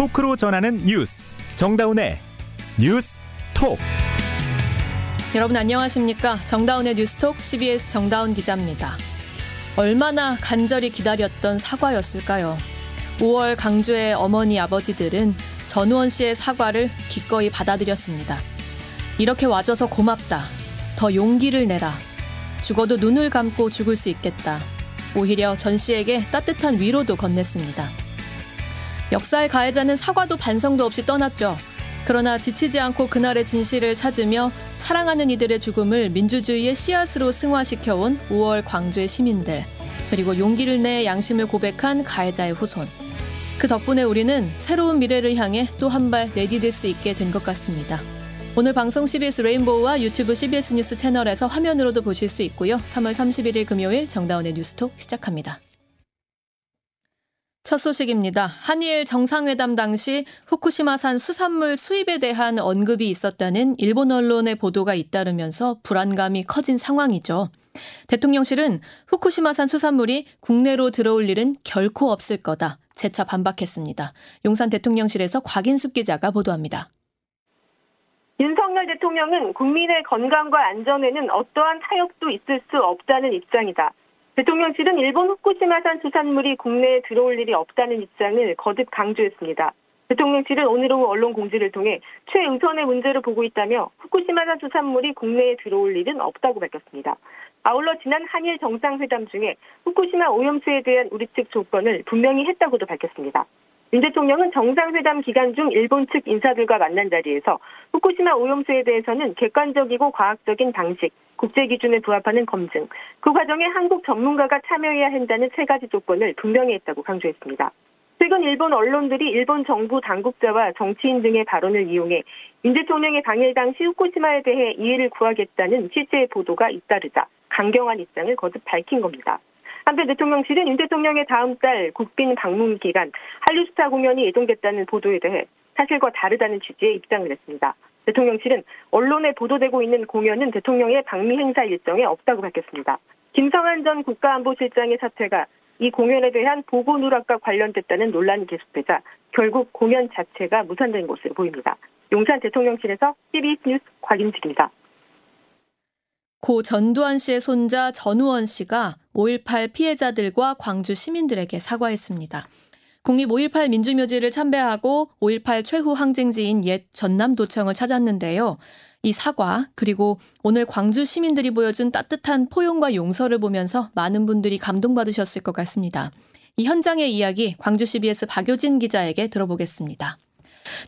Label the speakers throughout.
Speaker 1: 토크로 전하는 뉴스 정다운의 뉴스 톡
Speaker 2: 여러분 안녕하십니까 정다운의 뉴스톡 CBS 정다운 기자입니다. 얼마나 간절히 기다렸던 사과였을까요? 5월 강주의 어머니 아버지들은 전우원 씨의 사과를 기꺼이 받아들였습니다. 이렇게 와줘서 고맙다. 더 용기를 내라. 죽어도 눈을 감고 죽을 수 있겠다. 오히려 전 씨에게 따뜻한 위로도 건넸습니다. 역사의 가해자는 사과도 반성도 없이 떠났죠. 그러나 지치지 않고 그날의 진실을 찾으며 사랑하는 이들의 죽음을 민주주의의 씨앗으로 승화시켜온 5월 광주의 시민들, 그리고 용기를 내 양심을 고백한 가해자의 후손. 그 덕분에 우리는 새로운 미래를 향해 또 한 발 내디딜 수 있게 된 것 같습니다. 오늘 방송 CBS 레인보우와 유튜브 CBS 뉴스 채널에서 화면으로도 보실 수 있고요. 3월 31일 금요일 정다운의 뉴스톡 시작합니다. 첫 소식입니다. 한일 정상회담 당시 후쿠시마산 수산물 수입에 대한 언급이 있었다는 일본 언론의 보도가 잇따르면서 불안감이 커진 상황이죠. 대통령실은 후쿠시마산 수산물이 국내로 들어올 일은 결코 없을 거다. 재차 반박했습니다. 용산 대통령실에서 곽인숙 기자가 보도합니다.
Speaker 3: 윤석열 대통령은 국민의 건강과 안전에는 어떠한 타협도 있을 수 없다는 입장이다. 대통령실은 일본 후쿠시마산 수산물이 국내에 들어올 일이 없다는 입장을 거듭 강조했습니다. 대통령실은 오늘 오후 언론 공지를 통해 최우선의 문제를 보고 있다며 후쿠시마산 수산물이 국내에 들어올 일은 없다고 밝혔습니다. 아울러 지난 한일 정상회담 중에 후쿠시마 오염수에 대한 우리 측 조건을 분명히 했다고도 밝혔습니다. 윤 대통령은 정상회담 기간 중 일본 측 인사들과 만난 자리에서 후쿠시마 오염수에 대해서는 객관적이고 과학적인 방식, 국제 기준에 부합하는 검증, 그 과정에 한국 전문가가 참여해야 한다는 세 가지 조건을 분명히 했다고 강조했습니다. 최근 일본 언론들이 일본 정부 당국자와 정치인 등의 발언을 이용해 윤 대통령의 방일 당시 후쿠시마에 대해 이해를 구하겠다는 취재의 보도가 잇따르자 강경한 입장을 거듭 밝힌 겁니다. 한편 대통령실은 윤 대통령의 다음 달 국빈 방문 기간 한류스타 공연이 예정됐다는 보도에 대해 사실과 다르다는 취지의 입장을 냈습니다. 대통령실은 언론에 보도되고 있는 공연은 대통령의 방미 행사 일정에 없다고 밝혔습니다. 김성한 전 국가안보실장의 사퇴가 이 공연에 대한 보고 누락과 관련됐다는 논란이 계속되자 결국 공연 자체가 무산된 것으로 보입니다. 용산 대통령실에서 CBS 뉴스 곽인식입니다.
Speaker 2: 고 전두환 씨의 손자 전우원 씨가 5.18 피해자들과 광주 시민들에게 사과했습니다. 국립 5.18 민주묘지를 참배하고 5.18 최후 항쟁지인 옛 전남도청을 찾았는데요. 이 사과, 그리고 오늘 광주 시민들이 보여준 따뜻한 포용과 용서를 보면서 많은 분들이 감동받으셨을 것 같습니다. 이 현장의 이야기 광주 CBS 박효진 기자에게 들어보겠습니다.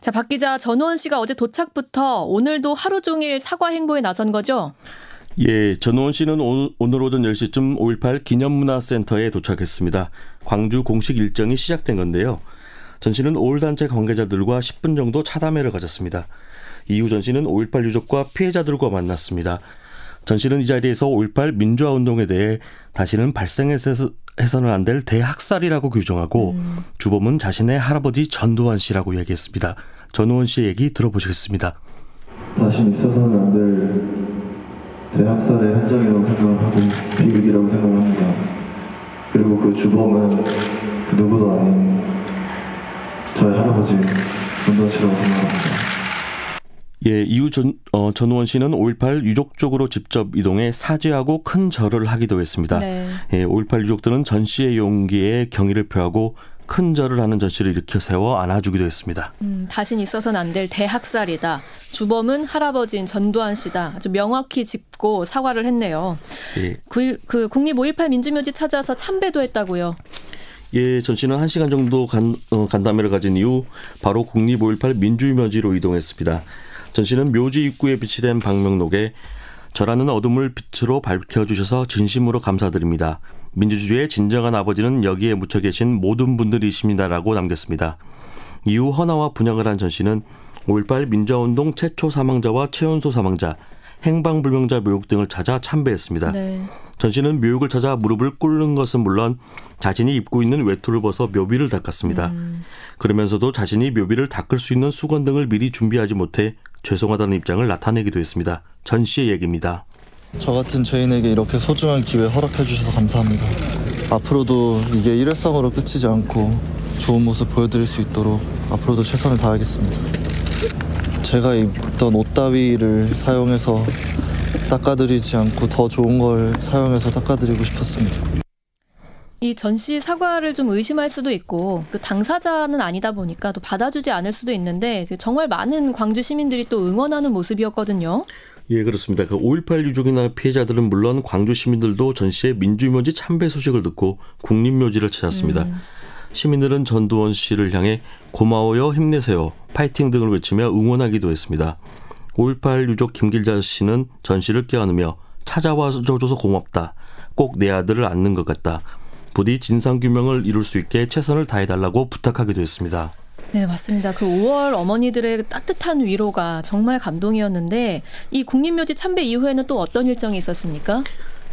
Speaker 2: 자, 박 기자, 전우원 씨가 어제 도착부터 오늘도 하루 종일 사과 행보에 나선 거죠?
Speaker 4: 예, 전우원 씨는 오늘 오전 10시쯤 5.18 기념문화센터에 도착했습니다. 광주 공식 일정이 시작된 건데요. 전 씨는 5.1 단체 관계자들과 10분 정도 차담회를 가졌습니다. 이후 전 씨는 5.18 유족과 피해자들과 만났습니다. 전 씨는 이 자리에서 5.18 민주화 운동에 대해 다시는 발생해서는 안 될 대학살이라고 규정하고 음. 주범은 자신의 할아버지 전두환 씨라고 얘기했습니다. 전우원 씨의 얘기 들어보시겠습니다.
Speaker 5: 다시 있어서는 안될 대학살의 현장이라고 생각하고 비극이라고 생각합니다. 그리고 그 주범은 그 누구도 아닌 저희 할아버지 전두환 씨라고 생각합니다.
Speaker 4: 예, 이후 전, 어, 전우원 씨는 5.18 유족 쪽으로 직접 이동해 사죄하고 큰 절을 하기도 했습니다. 네. 예, 5.18 유족들은 전 씨의 용기에 경의를 표하고 큰 절을 하는 전시를 일으켜 세워 안아주기도 했습니다.
Speaker 2: 음, 다신 있어서는 안 될 대학살이다. 주범은 할아버지인 전두환 씨다. 아주 명확히 짚고 사과를 했네요. 예. 그, 그 국립 5.18 민주묘지 찾아서 참배도 했다고요.
Speaker 4: 예, 전 씨는 1시간 정도 간, 어, 간담회를 가진 이후 바로 국립 5.18 민주묘지로 이동했습니다. 전 씨는 묘지 입구에 비치된 방명록에 저라는 어둠을 빛으로 밝혀주셔서 진심으로 감사드립니다. 민주주의의 진정한 아버지는 여기에 묻혀 계신 모든 분들이십니다라고 남겼습니다. 이후 헌화와 분양을 한전 씨는 5.18 민주화운동 최초 사망자와 최연소 사망자, 행방불명자 묘역 등을 찾아 참배했습니다. 네. 전 씨는 묘역을 찾아 무릎을 꿇는 것은 물론 자신이 입고 있는 외투를 벗어 묘비를 닦았습니다. 음. 그러면서도 자신이 묘비를 닦을 수 있는 수건 등을 미리 준비하지 못해 죄송하다는 입장을 나타내기도 했습니다. 전 씨의 얘기입니다.
Speaker 5: 저 같은 죄인에게 이렇게 소중한 기회 허락해 주셔서 감사합니다. 앞으로도 이게 일회성으로 끝이지 않고 좋은 모습 보여드릴 수 있도록 앞으로도 최선을 다하겠습니다. 제가 입던 옷 따위를 사용해서 닦아드리지 않고 더 좋은 걸 사용해서 닦아드리고 싶었습니다.
Speaker 2: 이 전시 사과를 좀 의심할 수도 있고 그 당사자는 아니다 보니까 또 받아주지 않을 수도 있는데 정말 많은 광주 시민들이 또 응원하는 모습이었거든요.
Speaker 4: 예, 그렇습니다. 그 5.18 유족이나 피해자들은 물론 광주 시민들도 전시의 민주묘지 참배 소식을 듣고 국립묘지를 찾았습니다. 음. 시민들은 전두원 씨를 향해 고마워요, 힘내세요, 파이팅 등을 외치며 응원하기도 했습니다. 5.18 유족 김길자 씨는 전시를 껴안으며 찾아와 줘서 고맙다. 꼭 내 아들을 안는 것 같다. 부디 진상 규명을 이룰 수 있게 최선을 다해달라고 부탁하기도 했습니다.
Speaker 2: 네, 맞습니다. 그 5월 어머니들의 따뜻한 위로가 정말 감동이었는데 이 국립묘지 참배 이후에는 또 어떤 일정이 있었습니까?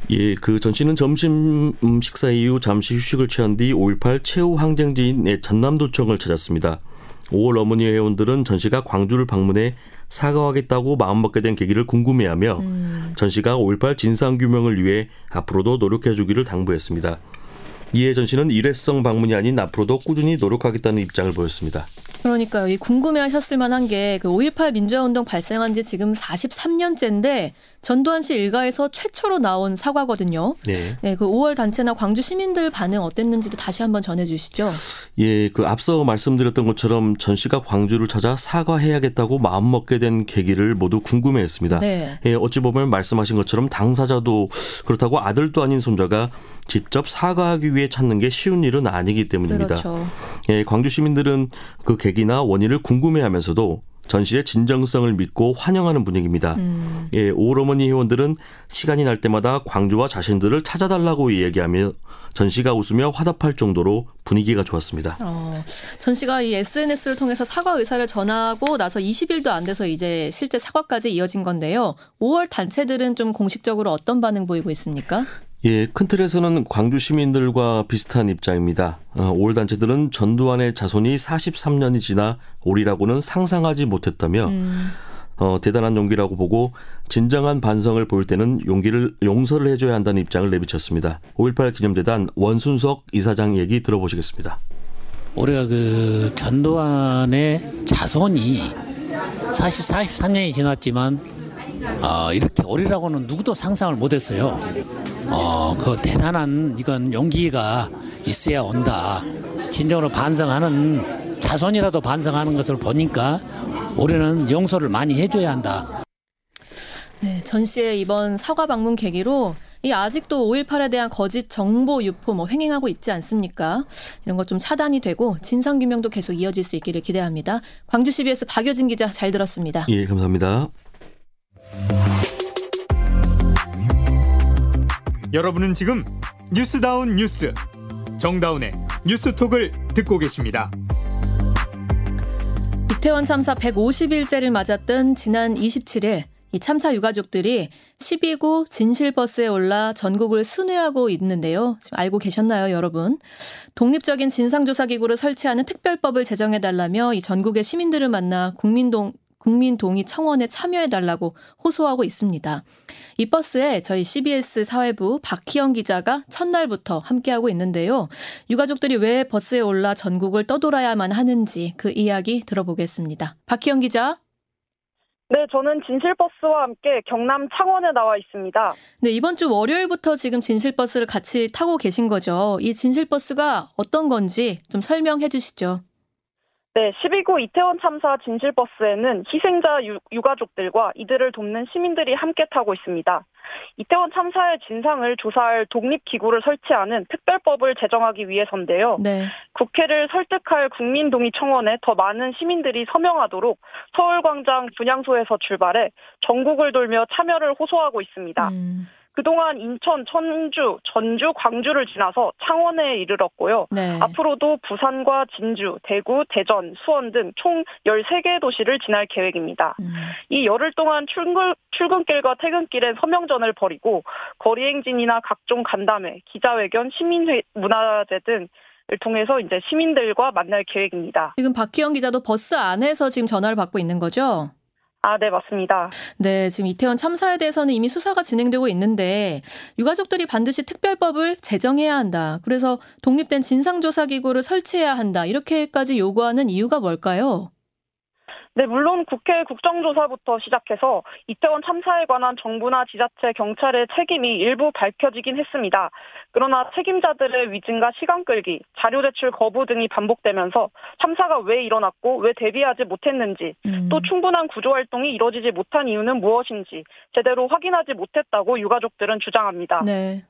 Speaker 4: 예, 그 전씨는 점심 음, 식사 이후 잠시 휴식을 취한 뒤 5.18 최후 항쟁지인 전남도청을 찾았습니다. 5월 어머니 회원들은 전 씨가 광주를 방문해 사과하겠다고 마음먹게 된 계기를 궁금해하며 음. 전 씨가 5.18 진상규명을 위해 앞으로도 노력해주기를 당부했습니다. 이해전 씨는 일회성 방문이 아닌 앞으로도 꾸준히 노력하겠다는 입장을 보였습니다.
Speaker 2: 그러니까요. 이 궁금해하셨을 만한 게 그 5.18 민주화운동 발생한 지 지금 43년째인데 전두환 씨 일가에서 최초로 나온 사과거든요. 네. 네, 그 5월 단체나 광주 시민들 반응 어땠는지도 다시 한번 전해주시죠.
Speaker 4: 예, 그 앞서 말씀드렸던 것처럼 전 씨가 광주를 찾아 사과해야겠다고 마음 먹게 된 계기를 모두 궁금해했습니다. 네. 예, 어찌 보면 말씀하신 것처럼 당사자도 그렇다고 아들도 아닌 손자가 직접 사과하기 위해 찾는 게 쉬운 일은 아니기 때문입니다. 그렇죠. 예, 광주 시민들은 그 계기나 원인을 궁금해하면서도 전시의 진정성을 믿고 환영하는 분위기입니다. 음. 예, 오어머니 회원들은 시간이 날 때마다 광주와 자신들을 찾아달라고 이야기하며 전시가 웃으며 화답할 정도로 분위기가 좋았습니다. 어,
Speaker 2: 전시가 이 SNS를 통해서 사과 의사를 전하고 나서 20일도 안 돼서 이제 실제 사과까지 이어진 건데요. 5월 단체들은 좀 공식적으로 어떤 반응 보이고 있습니까?
Speaker 4: 예, 큰 틀에서는 광주 시민들과 비슷한 입장입니다. 어, 올 단체들은 전두환의 자손이 43년이 지나 올이라고는 상상하지 못했다며 음. 어, 대단한 용기라고 보고 진정한 반성을 보일 때는 용기를 용서를 해줘야 한다는 입장을 내비쳤습니다. 5.18 기념재단 원순석 이사장 얘기 들어보시겠습니다.
Speaker 6: 우리가 그 전두환의 자손이 사실 43년이 지났지만 어, 이렇게 오리라고는 누구도 상상을 못했어요. 어, 그 대단한 이건 용기가 있어야 온다. 진정으로 반성하는 자손이라도 반성하는 것을 보니까 올해는 용서를 많이 해줘야 한다.
Speaker 2: 네, 전 씨의 이번 사과 방문 계기로 이 아직도 5.18에 대한 거짓 정보 유포 뭐 횡행하고 있지 않습니까? 이런 것 좀 차단이 되고 진상 규명도 계속 이어질 수 있기를 기대합니다. 광주 CBS 박효진 기자 잘 들었습니다.
Speaker 4: 예, 감사합니다.
Speaker 1: 여러분은 지금 뉴스다운 뉴스 정다운의 뉴스톡을 듣고 계십니다.
Speaker 2: 이태원 참사 150일째를 맞았던 지난 27일 이 참사 유가족들이 12구 진실버스에 올라 전국을 순회하고 있는데요. 지금 알고 계셨나요, 여러분? 독립적인 진상조사기구를 설치하는 특별법을 제정해달라며 이 전국의 시민들을 만나 국민동, 국민 동의 청원에 참여해달라고 호소하고 있습니다. 이 버스에 저희 CBS 사회부 박희영 기자가 첫날부터 함께하고 있는데요. 유가족들이 왜 버스에 올라 전국을 떠돌아야만 하는지 그 이야기 들어보겠습니다. 박희영 기자.
Speaker 7: 네, 저는 진실버스와 함께 경남 창원에 나와 있습니다.
Speaker 2: 네, 이번 주 월요일부터 지금 진실버스를 같이 타고 계신 거죠. 이 진실버스가 어떤 건지 좀 설명해 주시죠.
Speaker 7: 네, 12구 이태원 참사 진실버스에는 희생자 유, 유가족들과 이들을 돕는 시민들이 함께 타고 있습니다. 이태원 참사의 진상을 조사할 독립기구를 설치하는 특별법을 제정하기 위해서인데요. 네. 국회를 설득할 국민동의 청원에 더 많은 시민들이 서명하도록 서울광장 분향소에서 출발해 전국을 돌며 참여를 호소하고 있습니다. 음. 그동안 인천, 천주, 전주, 광주를 지나서 창원에 이르렀고요. 네. 앞으로도 부산과 진주, 대구, 대전, 수원 등 총 13개의 도시를 지날 계획입니다. 음. 이 열흘 동안 출근, 출근길과 퇴근길엔 서명전을 벌이고 거리 행진이나 각종 간담회, 기자회견, 시민회, 문화제 등을 통해서 이제 시민들과 만날 계획입니다.
Speaker 2: 지금 박희영 기자도 버스 안에서 지금 전화를 받고 있는 거죠?
Speaker 7: 아, 네, 맞습니다.
Speaker 2: 네, 지금 이태원 참사에 대해서는 이미 수사가 진행되고 있는데 유가족들이 반드시 특별법을 제정해야 한다. 그래서 독립된 진상조사기구를 설치해야 한다. 이렇게까지 요구하는 이유가 뭘까요?
Speaker 7: 네, 물론 국회 국정조사부터 시작해서 이태원 참사에 관한 정부나 지자체, 경찰의 책임이 일부 밝혀지긴 했습니다. 그러나 책임자들의 위증과 시간 끌기, 자료 제출 거부 등이 반복되면서 참사가 왜 일어났고 왜 대비하지 못했는지, 음. 또 충분한 구조 활동이 이뤄지지 못한 이유는 무엇인지 제대로 확인하지 못했다고 유가족들은 주장합니다. 네.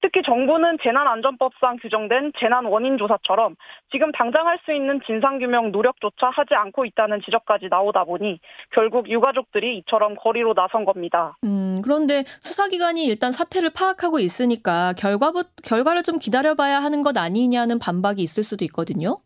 Speaker 7: 특히 정부는 재난안전법상 규정된 재난 원인 조사처럼 지금 당장 할 수 있는 진상규명 노력조차 하지 않고 있다는 지적까지 나오다 보니 결국 유가족들이 이처럼 거리로 나선 겁니다.
Speaker 2: 음, 그런데 수사기관이 일단 사태를 파악하고 있으니까 결과부, 결과를 좀 기다려봐야 하는 것 아니냐는 반박이 있을 수도 있거든요.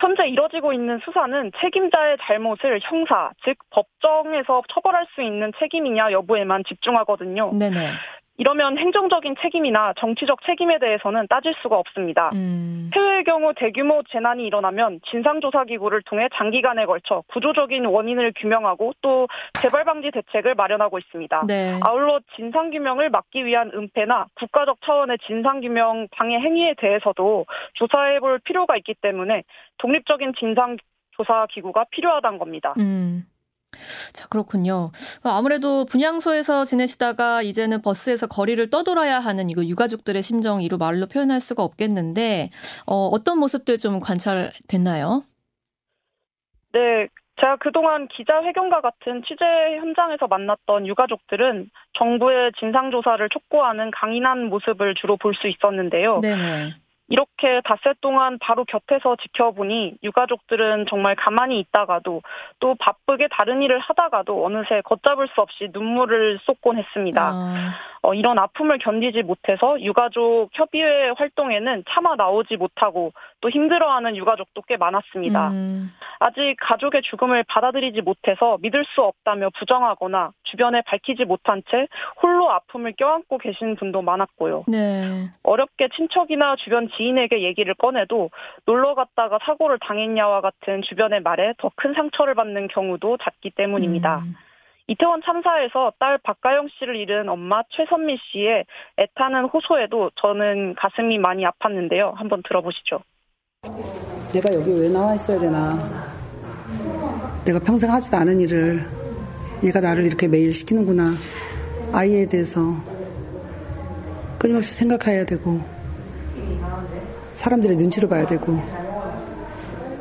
Speaker 7: 현재 이뤄지고 있는 수사는 책임자의 잘못을 형사, 즉 법정에서 처벌할 수 있는 책임이냐 여부에만 집중하거든요. 네네. 이러면 행정적인 책임이나 정치적 책임에 대해서는 따질 수가 없습니다. 음. 해외의 경우 대규모 재난이 일어나면 진상조사기구를 통해 장기간에 걸쳐 구조적인 원인을 규명하고 또 재발 방지 대책을 마련하고 있습니다. 네. 아울러 진상규명을 막기 위한 은폐나 국가적 차원의 진상규명 방해 행위에 대해서도 조사해 볼 필요가 있기 때문에 독립적인 진상조사기구가 필요하다는 겁니다. 음.
Speaker 2: 자, 그렇군요. 아무래도 분향소에서 지내시다가 이제는 버스에서 거리를 떠돌아야 하는 이거 유가족들의 심정 이로 말로 표현할 수가 없겠는데, 어, 어떤 모습들 좀 관찰됐나요?
Speaker 7: 네. 제가 그동안 기자회견과 같은 취재 현장에서 만났던 유가족들은 정부의 진상조사를 촉구하는 강인한 모습을 주로 볼 수 있었는데요. 네네. 이렇게 닷새 동안 바로 곁에서 지켜보니 유가족들은 정말 가만히 있다가도 또 바쁘게 다른 일을 하다가도 어느새 걷잡을 수 없이 눈물을 쏟곤 했습니다. 아. 어, 이런 아픔을 견디지 못해서 유가족 협의회 활동에는 차마 나오지 못하고 또 힘들어하는 유가족도 꽤 많았습니다. 음. 아직 가족의 죽음을 받아들이지 못해서 믿을 수 없다며 부정하거나 주변에 밝히지 못한 채 홀로 아픔을 껴안고 계신 분도 많았고요. 네. 어렵게 친척이나 주변 지인에게 얘기를 꺼내도 놀러 갔다가 사고를 당했냐와 같은 주변의 말에 더 큰 상처를 받는 경우도 잦기 때문입니다. 음. 이태원 참사에서 딸 박가영 씨를 잃은 엄마 최선미 씨의 애타는 호소에도 저는 가슴이 많이 아팠는데요. 한번 들어보시죠.
Speaker 8: 내가 여기 왜 나와 있어야 되나. 내가 평생 하지도 않은 일을 얘가 나를 이렇게 매일 시키는구나. 아이에 대해서 끊임없이 생각해야 되고 사람들의 눈치를 봐야 되고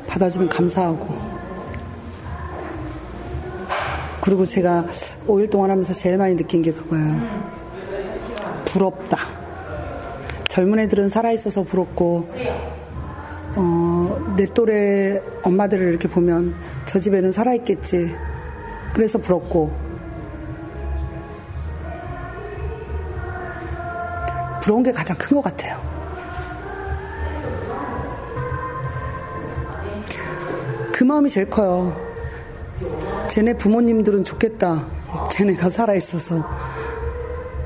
Speaker 8: 받아주면 감사하고 그리고 제가 5일 동안 하면서 제일 많이 느낀 게 그거예요. 부럽다. 젊은 애들은 살아있어서 부럽고, 어, 내 또래 엄마들을 이렇게 보면 저 집에는 살아있겠지. 그래서 부럽고, 부러운 게 가장 큰 것 같아요. 그 마음이 제일 커요. 쟤네 부모님들은 좋겠다. 쟤네가 살아있어서.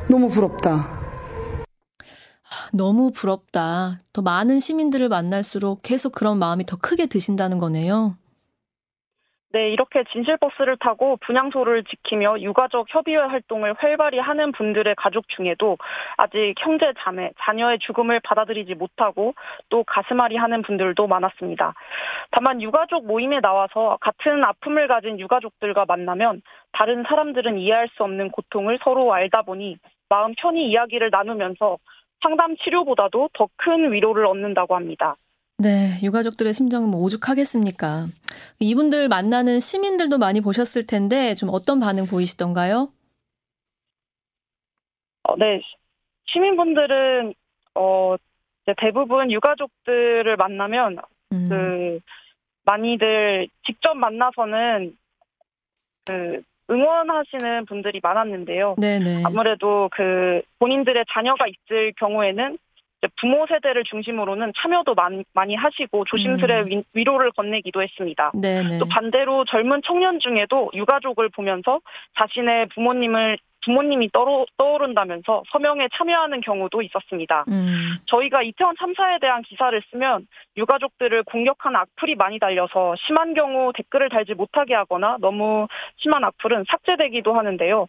Speaker 8: 너무 부럽다.
Speaker 2: 너무 부럽다. 더 많은 시민들을 만날수록 계속 그런 마음이 더 크게 드신다는 거네요.
Speaker 7: 네, 이렇게 진실버스를 타고 분향소를 지키며 유가족 협의회 활동을 활발히 하는 분들의 가족 중에도 아직 형제, 자매, 자녀의 죽음을 받아들이지 못하고 또 가슴앓이 하는 분들도 많았습니다. 다만 유가족 모임에 나와서 같은 아픔을 가진 유가족들과 만나면 다른 사람들은 이해할 수 없는 고통을 서로 알다 보니 마음 편히 이야기를 나누면서 상담 치료보다도 더 큰 위로를 얻는다고 합니다.
Speaker 2: 네, 유가족들의 심정은 뭐 오죽하겠습니까? 이분들 만나는 시민들도 많이 보셨을 텐데 좀 어떤 반응 보이시던가요?
Speaker 7: 어, 네, 시민분들은 어 대부분 유가족들을 만나면 음. 그 많이들 직접 만나서는 그 응원하시는 분들이 많았는데요. 네네. 아무래도 그 본인들의 자녀가 있을 경우에는 부모 세대를 중심으로는 참여도 많이, 많이 하시고 조심스레 음. 위 로를 건네기도 했습니다. 네네. 또 반대로 젊은 청년 중에도 유가족을 보면서 자신의 부모님을 부모님이 떠오, 떠오른다면서 서명에 참여하는 경우도 있었습니다. 음. 저희가 이태원 참사에 대한 기사를 쓰면 유가족들을 공격한 악플이 많이 달려서 심한 경우 댓글을 달지 못하게 하거나 너무 심한 악플은 삭제되기도 하는데요.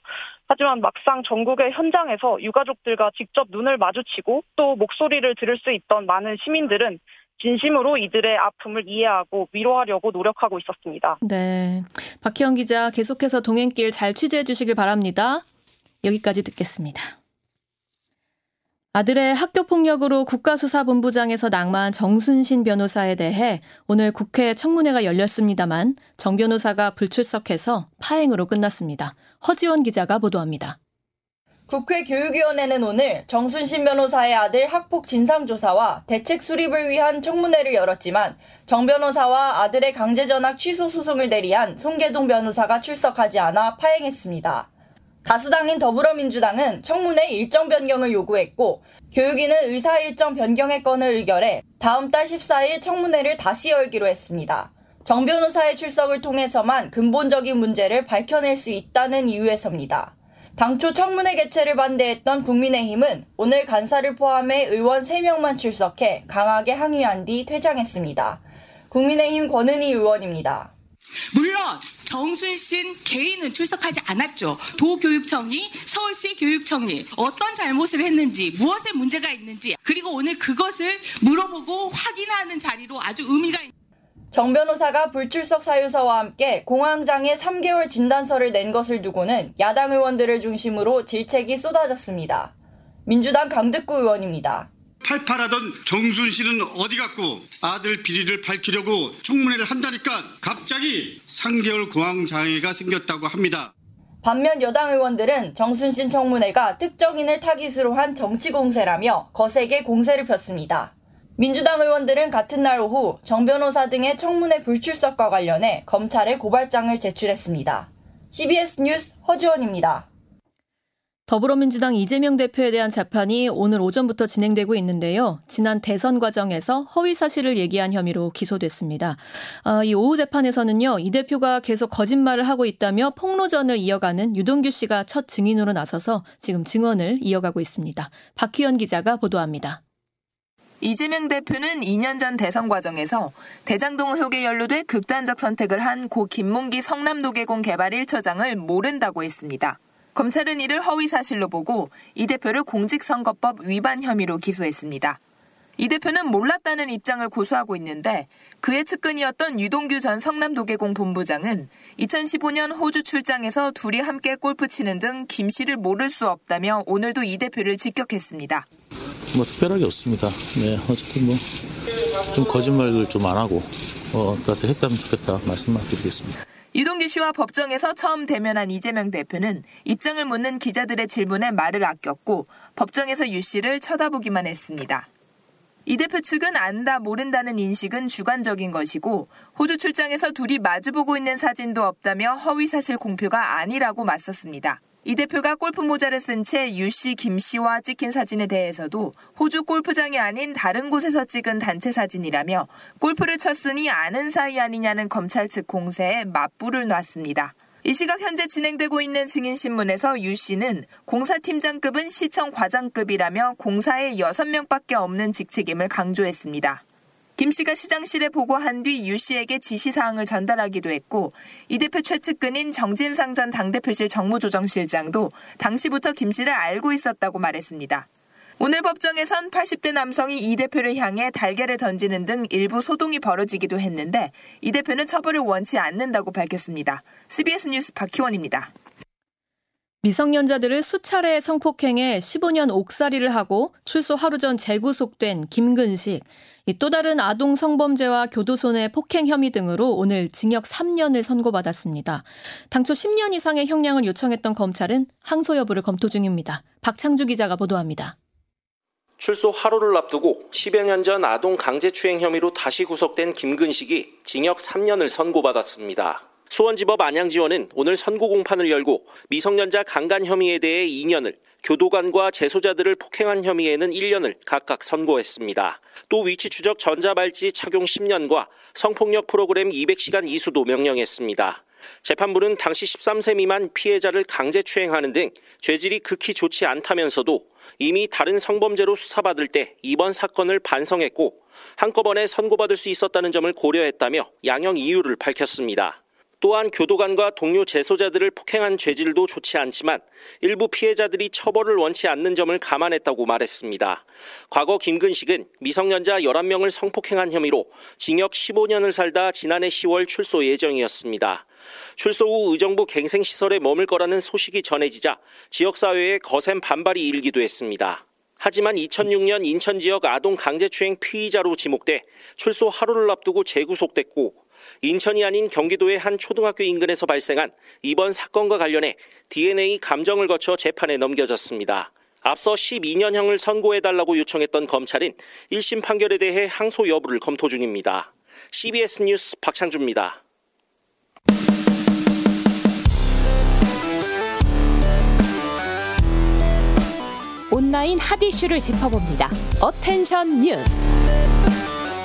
Speaker 7: 하지만 막상 전국의 현장에서 유가족들과 직접 눈을 마주치고 또 목소리를 들을 수 있던 많은 시민들은 진심으로 이들의 아픔을 이해하고 위로하려고 노력하고 있었습니다.
Speaker 2: 네. 박희영 기자 계속해서 동행길 잘 취재해 주시길 바랍니다. 여기까지 듣겠습니다. 아들의 학교폭력으로 국가수사본부장에서 낙마한 정순신 변호사에 대해 오늘 국회 청문회가 열렸습니다만 정 변호사가 불출석해서 파행으로 끝났습니다. 허지원 기자가 보도합니다.
Speaker 9: 국회 교육위원회는 오늘 정순신 변호사의 아들 학폭 진상조사와 대책 수립을 위한 청문회를 열었지만 정 변호사와 아들의 강제전학 취소 소송을 대리한 송계동 변호사가 출석하지 않아 파행했습니다. 다수당인 더불어민주당은 청문회 일정 변경을 요구했고 교육위는 의사 일정 변경의 건을 의결해 다음 달 14일 청문회를 다시 열기로 했습니다. 정 변호사의 출석을 통해서만 근본적인 문제를 밝혀낼 수 있다는 이유에서입니다. 당초 청문회 개최를 반대했던 국민의힘은 오늘 간사를 포함해 의원 3명만 출석해 강하게 항의한 뒤 퇴장했습니다. 국민의힘 권은희 의원입니다.
Speaker 10: 물론 정순신 개인은 출석하지 않았죠. 도교육청이 서울시 교육청이 어떤 잘못을 했는지 무엇에 문제가 있는지 그리고 오늘 그것을 물어보고 확인하는 자리로 아주 의미가 있는
Speaker 9: 정 변호사가 불출석 사유서와 함께 공황장애 3개월 진단서를 낸 것을 두고는 야당 의원들을 중심으로 질책이 쏟아졌습니다. 민주당 강득구 의원입니다.
Speaker 11: 팔팔하던 정순 씨는 어디 갔고 아들 비리를 밝히려고 청문회를 한다니까 갑자기 3개월 공황장애가 생겼다고 합니다.
Speaker 9: 반면 여당 의원들은 정순신 청문회가 특정인을 타깃으로 한 정치 공세라며 거세게 공세를 폈습니다. 민주당 의원들은 같은 날 오후 정 변호사 등의 청문회 불출석과 관련해 검찰에 고발장을 제출했습니다. CBS 뉴스 허지원입니다.
Speaker 2: 더불어민주당 이재명 대표에 대한 재판이 오늘 오전부터 진행되고 있는데요. 지난 대선 과정에서 허위 사실을 얘기한 혐의로 기소됐습니다. 어, 이 오후 재판에서는요, 이 대표가 계속 거짓말을 하고 있다며 폭로전을 이어가는 유동규 씨가 첫 증인으로 나서서 지금 증언을 이어가고 있습니다. 박희연 기자가 보도합니다.
Speaker 12: 이재명 대표는 2년 전 대선 과정에서 대장동 의혹에 연루돼 극단적 선택을 한 고 김문기 성남노계공 개발 1처장을 모른다고 했습니다. 검찰은 이를 허위 사실로 보고 이 대표를 공직선거법 위반 혐의로 기소했습니다. 이 대표는 몰랐다는 입장을 고수하고 있는데 그의 측근이었던 유동규 전 성남도계공 본부장은 2015년 호주 출장에서 둘이 함께 골프 치는 등 김 씨를 모를 수 없다며 오늘도 이 대표를 직격했습니다.
Speaker 13: 뭐 특별하게 없습니다. 네, 어쨌든 뭐 좀 거짓말들 좀안 하고 어, 나한테 했다면 좋겠다 말씀만 드리겠습니다.
Speaker 12: 유동규 씨와 법정에서 처음 대면한 이재명 대표는 입장을 묻는 기자들의 질문에 말을 아꼈고 법정에서 유 씨를 쳐다보기만 했습니다. 이 대표 측은 안다 모른다는 인식은 주관적인 것이고 호주 출장에서 둘이 마주보고 있는 사진도 없다며 허위사실 공표가 아니라고 맞섰습니다. 이 대표가 골프 모자를 쓴 채 유 씨, 김 씨와 찍힌 사진에 대해서도 호주 골프장이 아닌 다른 곳에서 찍은 단체 사진이라며 골프를 쳤으니 아는 사이 아니냐는 검찰 측 공세에 맞불을 놨습니다. 이 시각 현재 진행되고 있는 증인신문에서 유 씨는 공사팀장급은 시청 과장급이라며 공사에 6명밖에 없는 직책임을 강조했습니다. 김 씨가 시장실에 보고한 뒤 유 씨에게 지시사항을 전달하기도 했고 이 대표 최측근인 정진상 전 당대표실 정무조정실장도 당시부터 김 씨를 알고 있었다고 말했습니다. 오늘 법정에선 80대 남성이 이 대표를 향해 달걀을 던지는 등 일부 소동이 벌어지기도 했는데 이 대표는 처벌을 원치 않는다고 밝혔습니다. CBS 뉴스 박희원입니다.
Speaker 2: 미성년자들을 수차례 성폭행해 15년 옥살이를 하고 출소 하루 전 재구속된 김근식. 또 다른 아동 성범죄와 교도소내 폭행 혐의 등으로 오늘 징역 3년을 선고받았습니다. 당초 10년 이상의 형량을 요청했던 검찰은 항소 여부를 검토 중입니다. 박창주 기자가 보도합니다.
Speaker 14: 출소 하루를 앞두고 10여 년 전 아동 강제추행 혐의로 다시 구속된 김근식이 징역 3년을 선고받았습니다. 수원지법 안양지원은 오늘 선고 공판을 열고 미성년자 강간 혐의에 대해 2년을, 교도관과 재소자들을 폭행한 혐의에는 1년을 각각 선고했습니다. 또 위치 추적 전자발찌 착용 10년과 성폭력 프로그램 200시간 이수도 명령했습니다. 재판부는 당시 13세 미만 피해자를 강제 추행하는 등 죄질이 극히 좋지 않다면서도 이미 다른 성범죄로 수사받을 때 이번 사건을 반성했고 한꺼번에 선고받을 수 있었다는 점을 고려했다며 양형 이유를 밝혔습니다. 또한 교도관과 동료 재소자들을 폭행한 죄질도 좋지 않지만 일부 피해자들이 처벌을 원치 않는 점을 감안했다고 말했습니다. 과거 김근식은 미성년자 11명을 성폭행한 혐의로 징역 15년을 살다 지난해 10월 출소 예정이었습니다. 출소 후 의정부 갱생시설에 머물 거라는 소식이 전해지자 지역사회에 거센 반발이 일기도 했습니다. 하지만 2006년 인천 지역 아동 강제추행 피의자로 지목돼 출소 하루를 앞두고 재구속됐고 인천이 아닌 경기도의 한 초등학교 인근에서 발생한 이번 사건과 관련해 DNA 감정을 거쳐 재판에 넘겨졌습니다. 앞서 12년형을 선고해달라고 요청했던 검찰은 1심 판결에 대해 항소 여부를 검토 중입니다. CBS 뉴스 박창주입니다.
Speaker 15: 온라인 핫 이슈를 짚어봅니다. Attention 뉴스.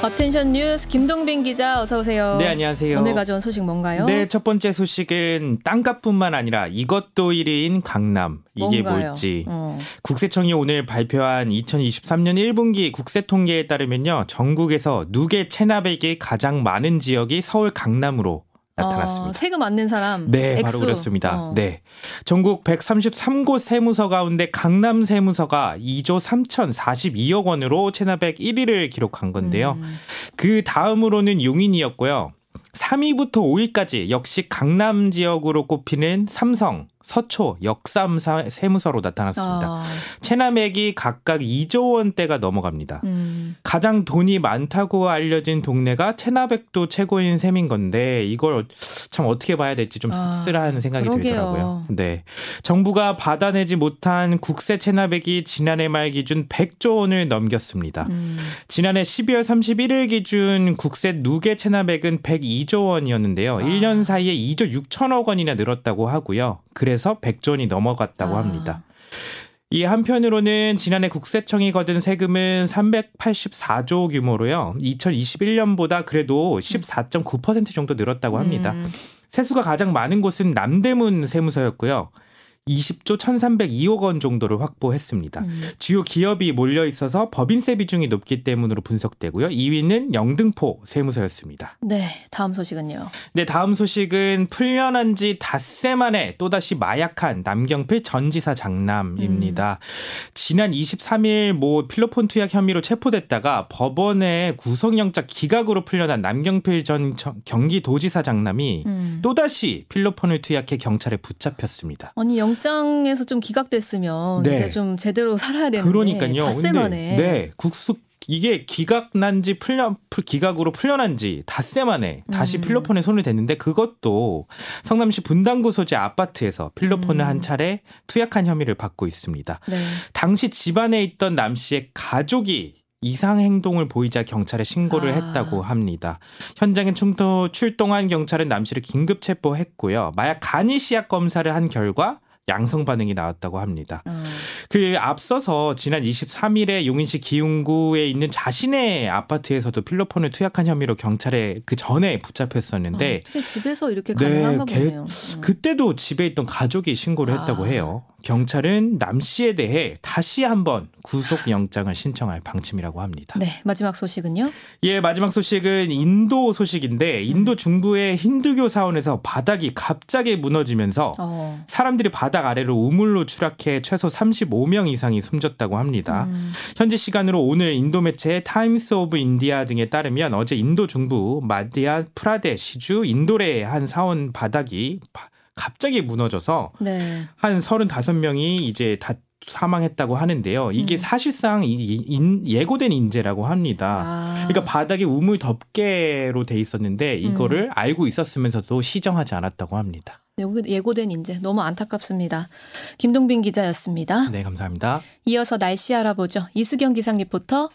Speaker 2: Attention 뉴스 김동빈 기자 어서 오세요.
Speaker 16: 네, 안녕하세요.
Speaker 2: 오늘 가져온 소식 뭔가요?
Speaker 16: 네, 첫 번째 소식은 땅값뿐만 아니라 이것도 1위인 강남. 이게
Speaker 2: 뭔가요?
Speaker 16: 뭘지.
Speaker 2: 어.
Speaker 16: 국세청이 오늘 발표한 2023년 1분기 국세 통계에 따르면요. 전국에서 누계 체납액이 가장 많은 지역이 서울 강남으로 나타났습니다.
Speaker 2: 어, 세금 안 낸 사람.
Speaker 16: 네,
Speaker 2: 액수.
Speaker 16: 바로 그렇습니다.
Speaker 2: 어.
Speaker 16: 네. 전국 133곳 세무서 가운데 강남 세무서가 2조 3,042억 원으로 체납액 1위를 기록한 건데요.
Speaker 2: 음.
Speaker 16: 그 다음으로는 용인이었고요. 3위부터 5위까지 역시 강남 지역으로 꼽히는 삼성, 서초, 역삼 사- 세무서로 나타났습니다.
Speaker 2: 아,
Speaker 16: 체납액이 각각 2조 원대가 넘어갑니다.
Speaker 2: 음.
Speaker 16: 가장 돈이 많다고 알려진 동네가 체납액도 최고인 셈인 건데 이걸 참 어떻게 봐야 될지 좀
Speaker 2: 아,
Speaker 16: 씁쓸한 생각이
Speaker 2: 그러게요.
Speaker 16: 들더라고요. 네. 정부가 받아내지 못한 국세 체납액이 지난해 말 기준 100조 원을 넘겼습니다.
Speaker 2: 음.
Speaker 16: 지난해 12월 31일 기준 국세 누계 체납액은 102조 원이었는데요.
Speaker 2: 아.
Speaker 16: 1년 사이에 2조 6천억 원이나 늘었다고 하고요. 그래서 100조 원이 넘어갔다고
Speaker 2: 아.
Speaker 16: 합니다. 이 한편으로는 지난해 국세청이 거둔 세금은 384조 규모로요. 2021년보다 그래도 14.9% 정도 늘었다고 합니다.
Speaker 2: 음.
Speaker 16: 세수가 가장 많은 곳은 남대문 세무서였고요. 20조 1,302억 원 정도를 확보했습니다.
Speaker 2: 음.
Speaker 16: 주요 기업이 몰려 있어서 법인세 비중이 높기 때문으로 분석되고요. 2위는 영등포 세무서였습니다.
Speaker 2: 네, 다음 소식은요.
Speaker 16: 네, 다음 소식은 풀려난 지 닷새 만에 또다시 마약한 남경필 전 지사 장남입니다. 지난 23일 모 필로폰 투약 혐의로 체포됐다가 법원에 구속영장 기각으로 풀려난 남경필 전 정- 경기도지사 장남이
Speaker 2: 음.
Speaker 16: 또다시 필로폰을 투약해 경찰에 붙잡혔습니다.
Speaker 2: 아니 영 장에서 좀 기각됐으면
Speaker 16: 네.
Speaker 2: 이제 좀 제대로 살아야 되는데
Speaker 16: 그러니까요.
Speaker 2: 닷새 만에
Speaker 16: 네, 구속 이게 기각 난지 풀려 풀- 기각으로 풀려난지 닷새 만에 다시
Speaker 2: 음.
Speaker 16: 필로폰에 손을 댔는데 그것도 성남시 분당구 소재 아파트에서 필로폰을
Speaker 2: 음.
Speaker 16: 한 차례 투약한 혐의를 받고 있습니다.
Speaker 2: 네.
Speaker 16: 당시 집안에 있던 남 씨의 가족이 이상 행동을 보이자 경찰에 신고를
Speaker 2: 아.
Speaker 16: 했다고 합니다. 현장에 충도, 출동한 경찰은 남 씨를 긴급 체포했고요. 마약 간이 시약 검사를 한 결과 양성 반응이 나왔다고 합니다.
Speaker 2: 어.
Speaker 16: 그 앞서서 지난 23일에 용인시 기흥구에 있는 자신의 아파트에서도 필로폰을 투약한 혐의로 경찰에 그 전에 붙잡혔었는데
Speaker 2: 아, 집에서 이렇게
Speaker 16: 네,
Speaker 2: 가능한가
Speaker 16: 개-
Speaker 2: 보네요. 음.
Speaker 16: 그때도 집에 있던 가족이 신고를 했다고
Speaker 2: 아.
Speaker 16: 해요. 경찰은 남 씨에 대해 다시 한번 구속 영장을 신청할 방침이라고 합니다.
Speaker 2: 네, 마지막 소식은요.
Speaker 16: 예, 마지막 소식은 인도 소식인데 인도 중부의 힌두교 사원에서 바닥이 갑자기 무너지면서
Speaker 2: 어.
Speaker 16: 사람들이 바닥 아래로 우물로 추락해 최소 35명 이상이 숨졌다고 합니다.
Speaker 2: 음.
Speaker 16: 현지 시간으로 오늘 인도 매체 타임스 오브 인디아 등에 따르면 어제 인도 중부 마디아 프라데시주 인도레의 한 사원 바닥이 바- 갑자기 무너져서
Speaker 2: 네.
Speaker 16: 한 35명이 이제 다 사망했다고 하는데요. 이게
Speaker 2: 음.
Speaker 16: 사실상 예고된 인재라고 합니다.
Speaker 2: 아.
Speaker 16: 그러니까 바닥이 우물 덮개로 돼 있었는데 이거를 알고 있었으면서도 시정하지 않았다고 합니다.
Speaker 2: 예고- 예고된 인재 너무 안타깝습니다. 김동빈 기자였습니다.
Speaker 16: 네, 감사합니다.
Speaker 2: 이어서 날씨 알아보죠. 이수경 기상 리포터.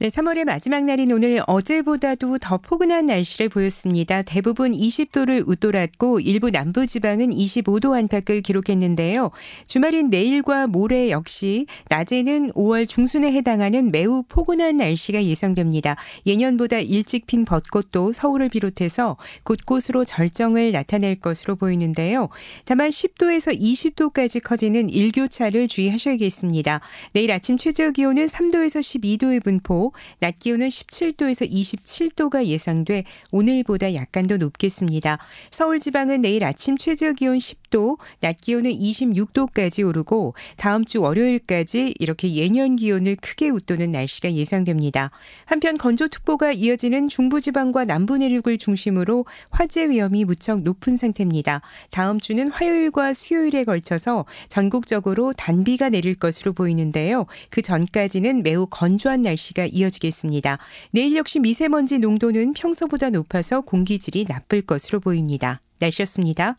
Speaker 17: 네, 3월의 마지막 날인 오늘 어제보다도 더 포근한 날씨를 보였습니다. 대부분 20도를 웃돌았고 일부 남부 지방은 25도 안팎을 기록했는데요. 주말인 내일과 모레 역시 낮에는 5월 중순에 해당하는 매우 포근한 날씨가 예상됩니다. 예년보다 일찍 핀 벚꽃도 서울을 비롯해서 곳곳으로 절정을 나타낼 것으로 보이는데요. 다만 10도에서 20도까지 커지는 일교차를 주의하셔야겠습니다. 내일 아침 최저 기온은 3도에서 12도의 분포, 낮 기온은 17도에서 27도가 예상돼 오늘보다 약간 더 높겠습니다. 서울 지방은 내일 아침 최저 기온 10도, 낮 기온은 26도까지 오르고 다음 주 월요일까지 이렇게 예년 기온을 크게 웃도는 날씨가 예상됩니다. 한편 건조특보가 이어지는 중부지방과 남부 내륙을 중심으로 화재 위험이 무척 높은 상태입니다. 다음 주는 화요일과 수요일에 걸쳐서 전국적으로 단비가 내릴 것으로 보이는데요. 그 전까지는 매우 건조한 날씨가 이어지겠습니다. 내일 역시 미세먼지 농도는 평소보다 높아서 공기질이 나쁠 것으로 보입니다. 날씨였습니다.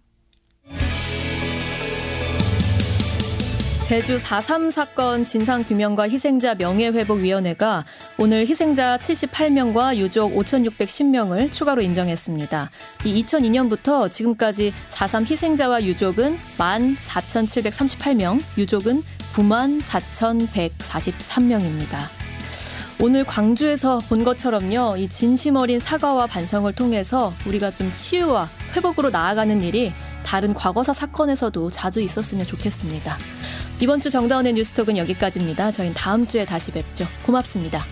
Speaker 2: 제주 4.3 사건 진상규명과 희생자 명예회복위원회가 오늘 희생자 78명과 유족 5,610명을 추가로 인정했습니다. 이 2002년부터 지금까지 4.3 희생자와 유족은 14,738명, 유족은 94,143명입니다. 오늘 광주에서 본 것처럼요, 이 진심 어린 사과와 반성을 통해서 우리가 좀 치유와 회복으로 나아가는 일이 다른 과거사 사건에서도 자주 있었으면 좋겠습니다. 이번 주 정다운의 뉴스톡은 여기까지입니다. 저희는 다음 주에 다시 뵙죠. 고맙습니다.